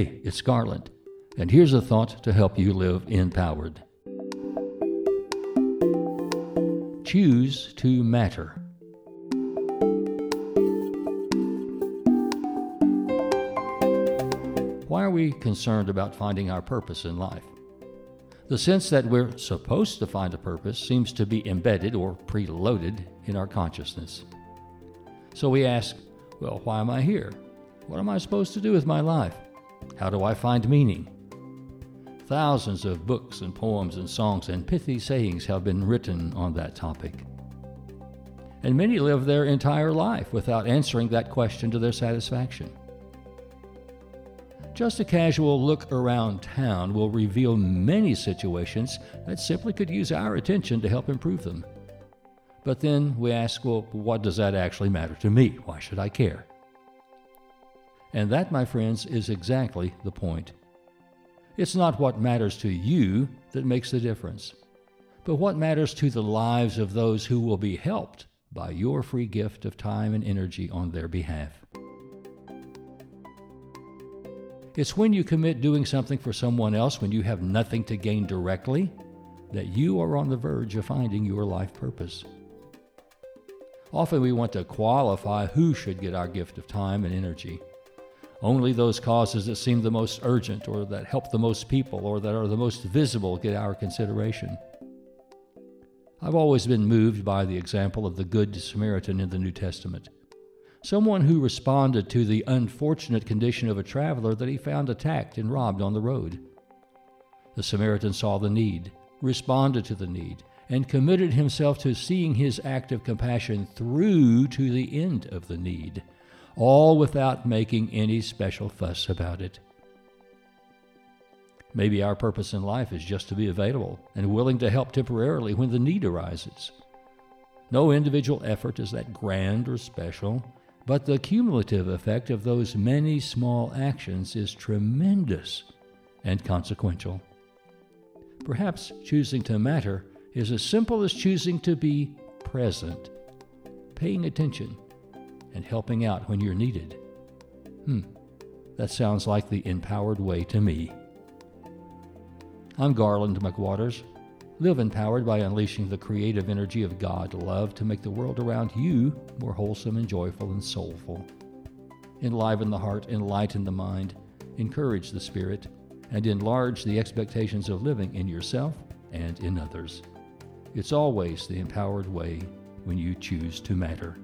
Hey, it's Garland, and here's a thought to help you live empowered. Choose to matter. Why are we concerned about finding our purpose in life? The sense that we're supposed to find a purpose seems to be embedded or preloaded in our consciousness. So we ask, well, why am I here? What am I supposed to do with my life? How do I find meaning? Thousands of books and poems and songs and pithy sayings have been written on that topic. And many live their entire life without answering that question to their satisfaction. Just a casual look around town will reveal many situations that simply could use our attention to help improve them. But then we ask, well, what does that actually matter to me? Why should I care? And that, my friends, is exactly the point. It's not what matters to you that makes the difference, but what matters to the lives of those who will be helped by your free gift of time and energy on their behalf. It's when you commit doing something for someone else when you have nothing to gain directly that you are on the verge of finding your life purpose. Often we want to qualify who should get our gift of time and energy. Only those causes that seem the most urgent or that help the most people or that are the most visible get our consideration. I've always been moved by the example of the Good Samaritan in the New Testament. Someone who responded to the unfortunate condition of a traveler that he found attacked and robbed on the road. The Samaritan saw the need, responded to the need, and committed himself to seeing his act of compassion through to the end of the need, all without making any special fuss about it. Maybe our purpose in life is just to be available and willing to help temporarily when the need arises. No individual effort is that grand or special, but the cumulative effect of those many small actions is tremendous and consequential. Perhaps choosing to matter is as simple as choosing to be present, paying attention, and helping out when you're needed. Hmm, that sounds like the empowered way to me. I'm Garland McWatters. Live empowered by unleashing the creative energy of God love to make the world around you more wholesome and joyful and soulful. Enliven the heart, enlighten the mind, encourage the spirit, and enlarge the expectations of living in yourself and in others. It's always the empowered way when you choose to matter.